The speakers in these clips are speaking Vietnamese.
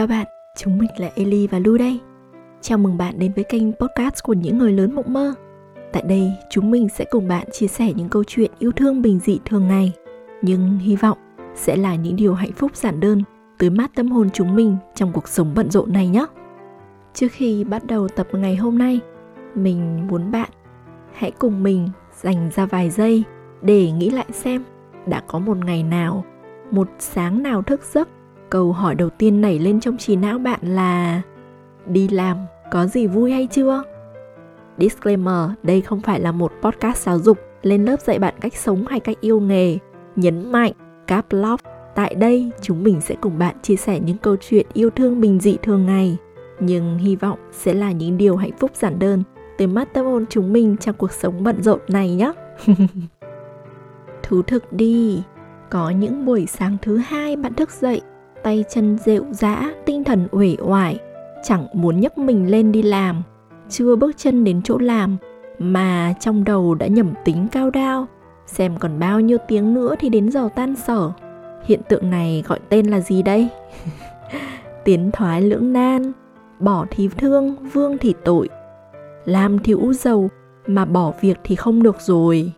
Chào bạn, chúng mình là Eli và Lu đây. Chào mừng bạn đến với kênh podcast của những người lớn mộng mơ. Tại đây, chúng mình sẽ cùng bạn chia sẻ những câu chuyện yêu thương bình dị thường ngày, nhưng hy vọng sẽ là những điều hạnh phúc giản đơn, tưới mát tâm hồn chúng mình trong cuộc sống bận rộn này nhé. Trước khi bắt đầu tập ngày hôm nay, mình muốn bạn hãy cùng mình dành ra vài giây để nghĩ lại xem đã có một ngày nào, một sáng nào thức giấc câu hỏi đầu tiên nảy lên trong trí não bạn là, đi làm có gì vui hay chưa? Disclaimer, đây không phải là một podcast giáo dục lên lớp dạy bạn cách sống hay cách yêu nghề. Nhấn mạnh, cap love tại đây chúng mình sẽ cùng bạn chia sẻ những câu chuyện yêu thương bình dị thường ngày. Nhưng hy vọng sẽ là những điều hạnh phúc giản đơn từ mắt tâm hồn chúng mình trong cuộc sống bận rộn này nhé thú thực đi, có những buổi sáng thứ hai bạn thức dậy tay chân rệu rã, tinh thần uể oải, chẳng muốn nhấc mình lên đi làm, chưa bước chân đến chỗ làm mà trong đầu đã nhẩm tính cao đao, xem còn bao nhiêu tiếng nữa thì đến giờ tan sở. Hiện tượng này gọi tên là gì đây? Tiến thoái lưỡng nan, bỏ thì thương, vương thì tội. Làm thì u dầu, mà bỏ việc thì không được rồi.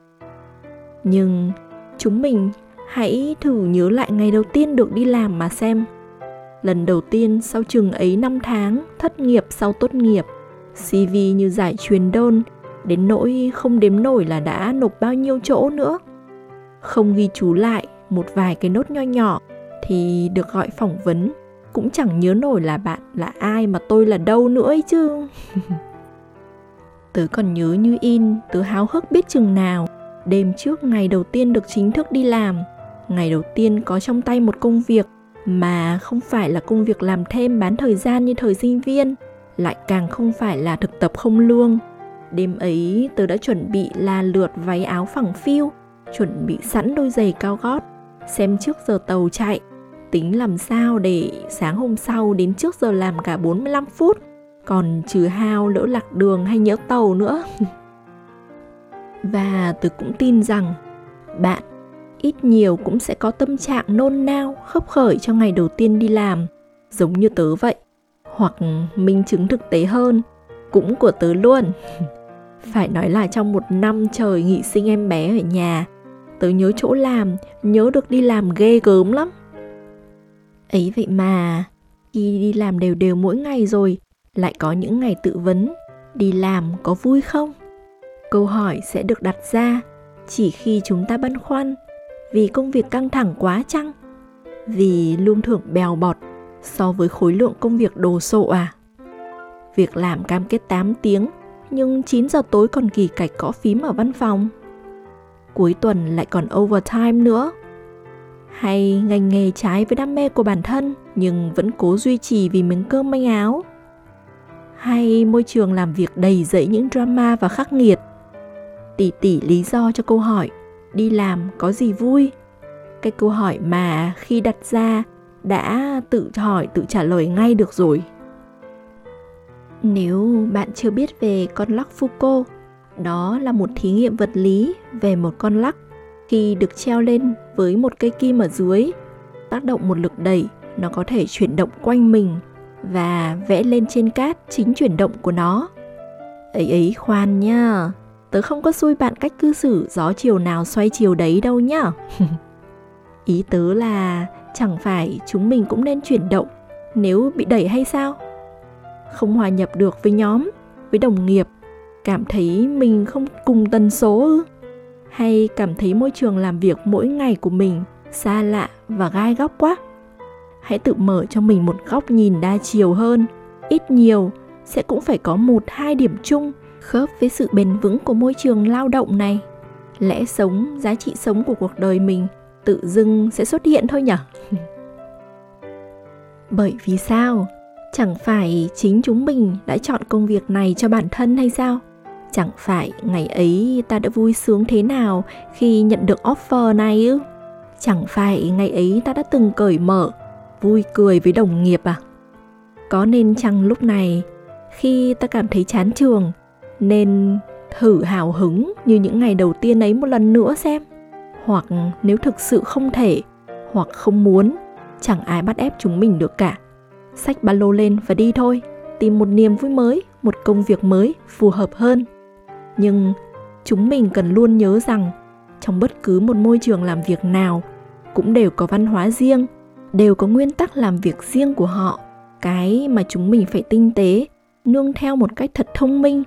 Nhưng chúng mình hãy thử nhớ lại ngày đầu tiên được đi làm mà xem. Lần đầu tiên sau chừng ấy năm tháng, thất nghiệp sau tốt nghiệp, CV như giải truyền đơn, đến nỗi không đếm nổi là đã nộp bao nhiêu chỗ nữa. Không ghi chú lại một vài cái nốt nho nhỏ thì được gọi phỏng vấn, cũng chẳng nhớ nổi là bạn là ai mà tôi là đâu nữa ấy chứ. tớ còn nhớ như in, tớ háo hức biết chừng nào, đêm trước ngày đầu tiên được chính thức đi làm, ngày đầu tiên có trong tay một công việc mà không phải là công việc làm thêm bán thời gian như thời sinh viên, lại càng không phải là thực tập không lương. Đêm ấy, tớ đã chuẩn bị là lượt váy áo phẳng phiu, chuẩn bị sẵn đôi giày cao gót, xem trước giờ tàu chạy. Tính làm sao để sáng hôm sau đến trước giờ làm cả 45 phút, còn trừ hao lỡ lạc đường hay nhớ tàu nữa. Và tớ cũng tin rằng bạn ít nhiều cũng sẽ có tâm trạng nôn nao, khấp khởi cho ngày đầu tiên đi làm, giống như tớ vậy. Hoặc minh chứng thực tế hơn, cũng của tớ luôn. Phải nói là trong một năm trời nghỉ sinh em bé ở nhà, tớ nhớ chỗ làm, nhớ được đi làm ghê gớm lắm. Ấy vậy mà, khi đi làm đều đều mỗi ngày rồi, lại có những ngày tự vấn, đi làm có vui không? Câu hỏi sẽ được đặt ra chỉ khi chúng ta băn khoăn vì công việc căng thẳng quá chăng? Vì lương thưởng bèo bọt so với khối lượng công việc đồ sộ à? Việc làm cam kết 8 tiếng, nhưng 9 giờ tối còn kỳ cạch có phím ở văn phòng. Cuối tuần lại còn overtime nữa. Hay ngành nghề trái với đam mê của bản thân, nhưng vẫn cố duy trì vì miếng cơm manh áo. Hay môi trường làm việc đầy dẫy những drama và khắc nghiệt. Tỷ tỷ lý do cho câu hỏi đi làm có gì vui? Cái câu hỏi mà khi đặt ra đã tự hỏi tự trả lời ngay được rồi. Nếu bạn chưa biết về con lắc Foucault, đó là một thí nghiệm vật lý về một con lắc khi được treo lên với một cây kim ở dưới, tác động một lực đẩy, nó có thể chuyển động quanh mình và vẽ lên trên cát chính chuyển động của nó. Ấy ấy khoan nha, tớ không có xui bạn cách cư xử gió chiều nào xoay chiều đấy đâu nhá. Ý tớ là chẳng phải chúng mình cũng nên chuyển động nếu bị đẩy hay sao? Không hòa nhập được với nhóm, với đồng nghiệp, cảm thấy mình không cùng tần số ư? Hay cảm thấy môi trường làm việc mỗi ngày của mình xa lạ và gai góc quá? Hãy tự mở cho mình một góc nhìn đa chiều hơn, ít nhiều sẽ cũng phải có một hai điểm chung khớp với sự bền vững của môi trường lao động này. Lẽ sống, giá trị sống của cuộc đời mình tự dưng sẽ xuất hiện thôi nhở? Bởi vì sao? Chẳng phải chính chúng mình đã chọn công việc này cho bản thân hay sao? Chẳng phải ngày ấy ta đã vui sướng thế nào khi nhận được offer này ư? Chẳng phải ngày ấy ta đã từng cởi mở, vui cười với đồng nghiệp à? Có nên chăng lúc này, khi ta cảm thấy chán trường nên thử hào hứng như những ngày đầu tiên ấy một lần nữa xem. Hoặc nếu thực sự không thể, hoặc không muốn, chẳng ai bắt ép chúng mình được cả. Xách ba lô lên và đi thôi, tìm một niềm vui mới, một công việc mới phù hợp hơn. Nhưng chúng mình cần luôn nhớ rằng, trong bất cứ một môi trường làm việc nào, cũng đều có văn hóa riêng, đều có nguyên tắc làm việc riêng của họ. Cái mà chúng mình phải tinh tế, nương theo một cách thật thông minh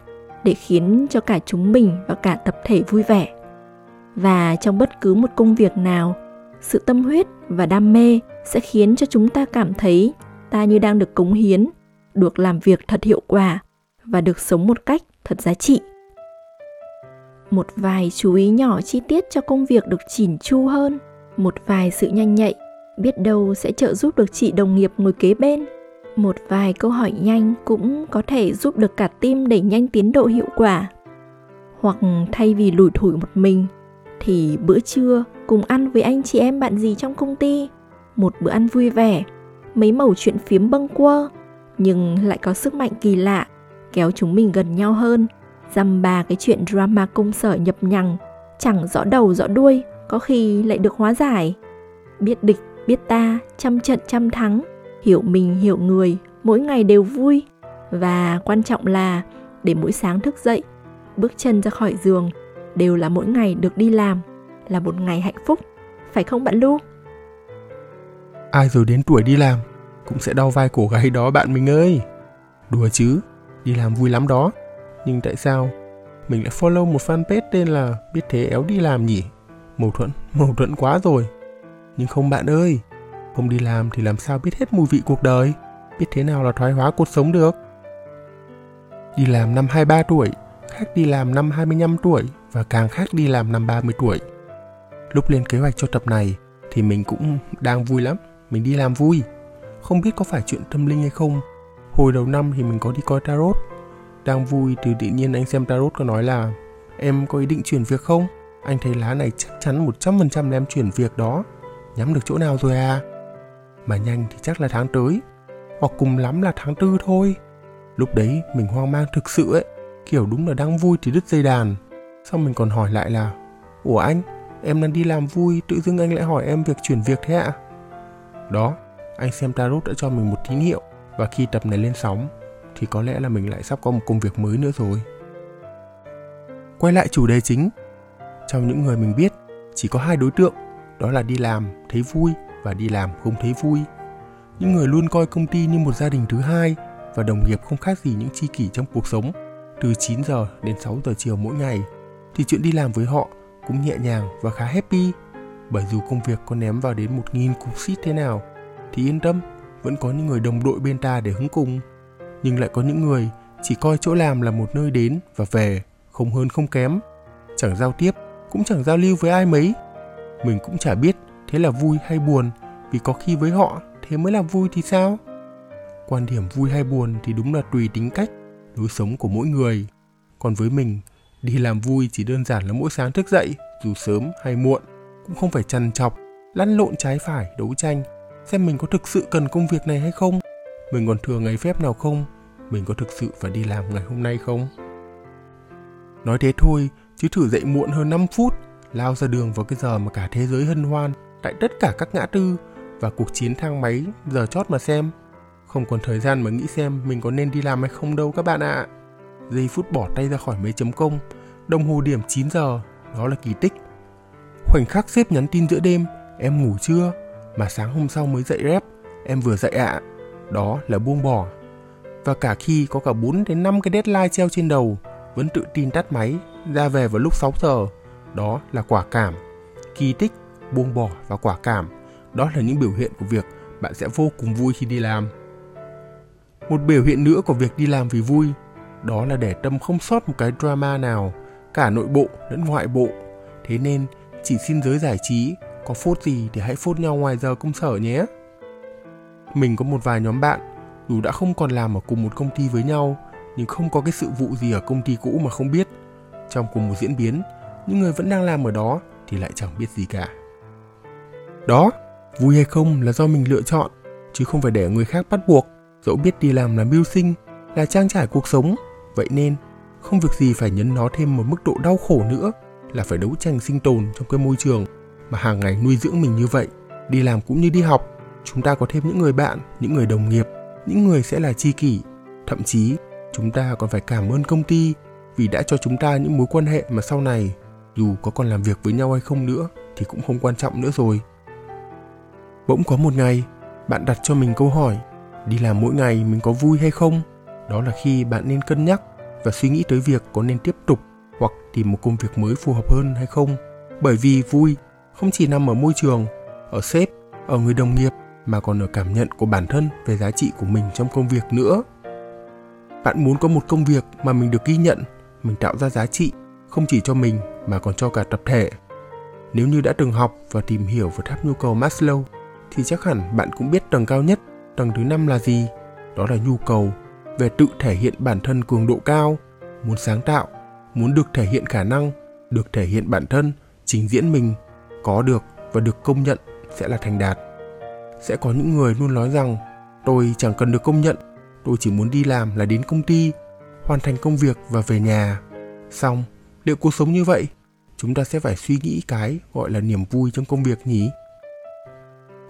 để khiến cho cả chúng mình và cả tập thể vui vẻ. Và trong bất cứ một công việc nào, sự tâm huyết và đam mê sẽ khiến cho chúng ta cảm thấy ta như đang được cống hiến, được làm việc thật hiệu quả và được sống một cách thật giá trị. Một vài chú ý nhỏ chi tiết cho công việc được chỉn chu hơn, một vài sự nhanh nhạy, biết đâu sẽ trợ giúp được chị đồng nghiệp ngồi kế bên một vài câu hỏi nhanh cũng có thể giúp được cả team đẩy nhanh tiến độ hiệu quả. Hoặc thay vì lủi thủi một mình, thì bữa trưa cùng ăn với anh chị em bạn gì trong công ty. Một bữa ăn vui vẻ, mấy mẩu chuyện phiếm bâng quơ, nhưng lại có sức mạnh kỳ lạ, kéo chúng mình gần nhau hơn. Dăm ba cái chuyện drama công sở nhập nhằng, chẳng rõ đầu rõ đuôi, có khi lại được hóa giải. Biết địch, biết ta, trăm trận trăm thắng hiểu mình, hiểu người, mỗi ngày đều vui. Và quan trọng là để mỗi sáng thức dậy, bước chân ra khỏi giường đều là mỗi ngày được đi làm, là một ngày hạnh phúc, phải không bạn lu? Ai rồi đến tuổi đi làm cũng sẽ đau vai cổ gáy đó bạn mình ơi. Đùa chứ, đi làm vui lắm đó. Nhưng tại sao mình lại follow một fanpage tên là biết thế éo đi làm nhỉ? Mâu thuẫn mâu thuẫn quá rồi. Nhưng không bạn ơi không đi làm thì làm sao biết hết mùi vị cuộc đời biết thế nào là thoái hóa cuộc sống được đi làm năm 23 tuổi khác đi làm năm 25 tuổi và càng khác đi làm năm 30 tuổi. Lúc lên kế hoạch cho tập này thì mình cũng đang vui lắm, mình đi làm vui. Không biết có phải chuyện tâm linh hay không. Hồi đầu năm thì mình có đi coi tarot. Đang vui từ tự nhiên anh xem tarot có nói là Em có ý định chuyển việc không? Anh thấy lá này chắc chắn 100% là em chuyển việc đó. Nhắm được chỗ nào rồi à? Mà nhanh thì chắc là tháng tới. Hoặc cùng lắm là tháng tư thôi. Lúc đấy mình hoang mang thực sự ấy, kiểu đúng là đang vui thì đứt dây đàn. Xong mình còn hỏi lại là, ủa anh, em đang đi làm vui, tự dưng anh lại hỏi em việc chuyển việc thế ạ? Đó, anh xem tarot đã cho mình một tín hiệu và khi tập này lên sóng, thì có lẽ là mình lại sắp có một công việc mới nữa rồi. Quay lại chủ đề chính. Trong những người mình biết, chỉ có hai đối tượng, đó là đi làm, thấy vui và đi làm không thấy vui. Những người luôn coi công ty như một gia đình thứ hai và đồng nghiệp không khác gì những tri kỷ trong cuộc sống. Từ 9 giờ đến 6 giờ chiều mỗi ngày, thì chuyện đi làm với họ cũng nhẹ nhàng và khá happy. Bởi dù công việc có ném vào đến 1.000 cục xít thế nào, thì yên tâm, vẫn có những người đồng đội bên ta để hứng cùng. Nhưng lại có những người chỉ coi chỗ làm là một nơi đến và về, không hơn không kém. Chẳng giao tiếp cũng chẳng giao lưu với ai mấy. Mình cũng chả biết thế là vui hay buồn? Vì có khi với họ thế mới là vui thì sao? Quan điểm vui hay buồn thì đúng là tùy tính cách lối sống của mỗi người. Còn với mình, đi làm vui chỉ đơn giản là mỗi sáng thức dậy, dù sớm hay muộn, cũng không phải chằn chọc, lăn lộn trái phải, đấu tranh, xem mình có thực sự cần công việc này hay không, mình còn thừa ngày phép nào không, mình có thực sự phải đi làm ngày hôm nay không. Nói thế thôi, chứ thử dậy muộn hơn 5 phút, lao ra đường vào cái giờ mà cả thế giới hân hoan, tại tất cả các ngã tư và cuộc chiến thang máy giờ chót mà xem không còn thời gian mà nghĩ xem mình có nên đi làm hay không đâu các bạn ạ. À. Giây phút bỏ tay ra khỏi mấy chấm công, đồng hồ điểm 9 giờ, đó là kỳ tích. Khoảnh khắc xếp nhắn tin giữa đêm, em ngủ chưa? Mà sáng hôm sau mới dậy rep, em vừa dậy ạ. À. Đó là buông bỏ. Và cả khi có cả 4 đến 5 cái deadline treo trên đầu, vẫn tự tin tắt máy, ra về vào lúc 6 giờ. Đó là quả cảm. Kỳ tích, buông bỏ và quả cảm. Đó là những biểu hiện của việc bạn sẽ vô cùng vui khi đi làm. Một biểu hiện nữa của việc đi làm vì vui, đó là để tâm không sót một cái drama nào, cả nội bộ lẫn ngoại bộ. Thế nên, chỉ xin giới giải trí, có phốt gì thì hãy phốt nhau ngoài giờ công sở nhé. Mình có một vài nhóm bạn, dù đã không còn làm ở cùng một công ty với nhau, nhưng không có cái sự vụ gì ở công ty cũ mà không biết. Trong cùng một diễn biến, những người vẫn đang làm ở đó thì lại chẳng biết gì cả. Đó, vui hay không là do mình lựa chọn, chứ không phải để người khác bắt buộc. Dẫu biết đi làm là mưu sinh, là trang trải cuộc sống, vậy nên không việc gì phải nhấn nó thêm một mức độ đau khổ nữa là phải đấu tranh sinh tồn trong cái môi trường mà hàng ngày nuôi dưỡng mình như vậy. Đi làm cũng như đi học, chúng ta có thêm những người bạn, những người đồng nghiệp, những người sẽ là tri kỷ. Thậm chí chúng ta còn phải cảm ơn công ty vì đã cho chúng ta những mối quan hệ mà sau này dù có còn làm việc với nhau hay không nữa thì cũng không quan trọng nữa rồi bỗng có một ngày, bạn đặt cho mình câu hỏi, đi làm mỗi ngày mình có vui hay không? Đó là khi bạn nên cân nhắc và suy nghĩ tới việc có nên tiếp tục hoặc tìm một công việc mới phù hợp hơn hay không. Bởi vì vui không chỉ nằm ở môi trường, ở sếp, ở người đồng nghiệp mà còn ở cảm nhận của bản thân về giá trị của mình trong công việc nữa. Bạn muốn có một công việc mà mình được ghi nhận, mình tạo ra giá trị không chỉ cho mình mà còn cho cả tập thể. Nếu như đã từng học và tìm hiểu về tháp nhu cầu Maslow thì chắc hẳn bạn cũng biết tầng cao nhất, tầng thứ năm là gì? Đó là nhu cầu về tự thể hiện bản thân cường độ cao, muốn sáng tạo, muốn được thể hiện khả năng, được thể hiện bản thân, trình diễn mình, có được và được công nhận sẽ là thành đạt. Sẽ có những người luôn nói rằng tôi chẳng cần được công nhận, tôi chỉ muốn đi làm là đến công ty, hoàn thành công việc và về nhà. Xong, liệu cuộc sống như vậy, chúng ta sẽ phải suy nghĩ cái gọi là niềm vui trong công việc nhỉ?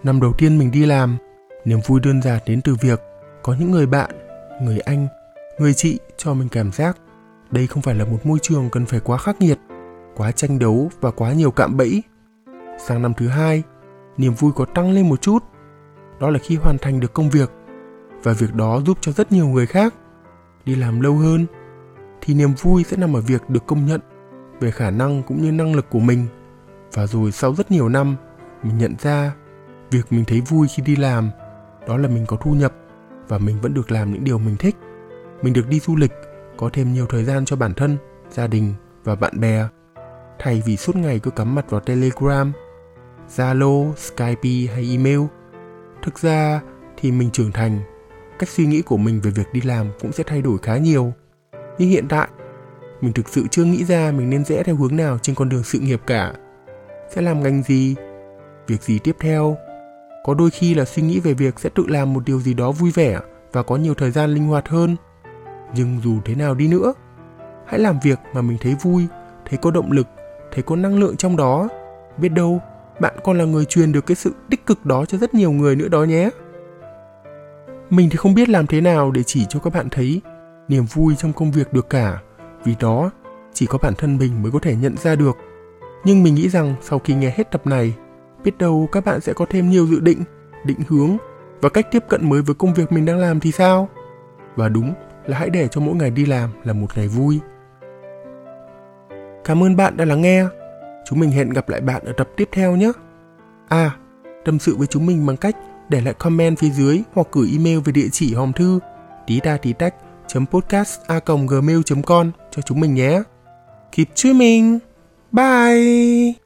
Năm đầu tiên mình đi làm, niềm vui đơn giản đến từ việc có những người bạn, người anh, người chị cho mình cảm giác đây không phải là một môi trường cần phải quá khắc nghiệt, quá tranh đấu và quá nhiều cạm bẫy. Sang năm thứ hai, niềm vui có tăng lên một chút. Đó là khi hoàn thành được công việc và việc đó giúp cho rất nhiều người khác đi làm lâu hơn thì niềm vui sẽ nằm ở việc được công nhận về khả năng cũng như năng lực của mình và rồi sau rất nhiều năm mình nhận ra việc mình thấy vui khi đi làm, đó là mình có thu nhập và mình vẫn được làm những điều mình thích. Mình được đi du lịch, có thêm nhiều thời gian cho bản thân, gia đình và bạn bè. Thay vì suốt ngày cứ cắm mặt vào telegram, zalo, skype hay email, thực ra thì mình trưởng thành, cách suy nghĩ của mình về việc đi làm cũng sẽ thay đổi khá nhiều. Nhưng hiện tại, mình thực sự chưa nghĩ ra mình nên rẽ theo hướng nào trên con đường sự nghiệp cả. Sẽ làm ngành gì, việc gì tiếp theo? Có đôi khi là suy nghĩ về việc sẽ tự làm một điều gì đó vui vẻ và có nhiều thời gian linh hoạt hơn. Nhưng dù thế nào đi nữa, hãy làm việc mà mình thấy vui, thấy có động lực, thấy có năng lượng trong đó. Biết đâu, bạn còn là người truyền được cái sự tích cực đó cho rất nhiều người nữa đó nhé. Mình thì không biết làm thế nào để chỉ cho các bạn thấy niềm vui trong công việc được cả, vì đó chỉ có bản thân mình mới có thể nhận ra được. Nhưng mình nghĩ rằng sau khi nghe hết tập này biết đâu các bạn sẽ có thêm nhiều dự định định hướng và cách tiếp cận mới với công việc mình đang làm thì sao? Và đúng là hãy để cho mỗi ngày đi làm là một ngày vui. Cảm ơn bạn đã lắng nghe. Chúng mình hẹn gặp lại bạn ở tập tiếp theo nhé. À tâm sự với chúng mình bằng cách để lại comment phía dưới hoặc gửi email về địa chỉ hòm thư tí ta tí tách podcast a gmail com cho chúng mình nhé. Keep streaming. Bye.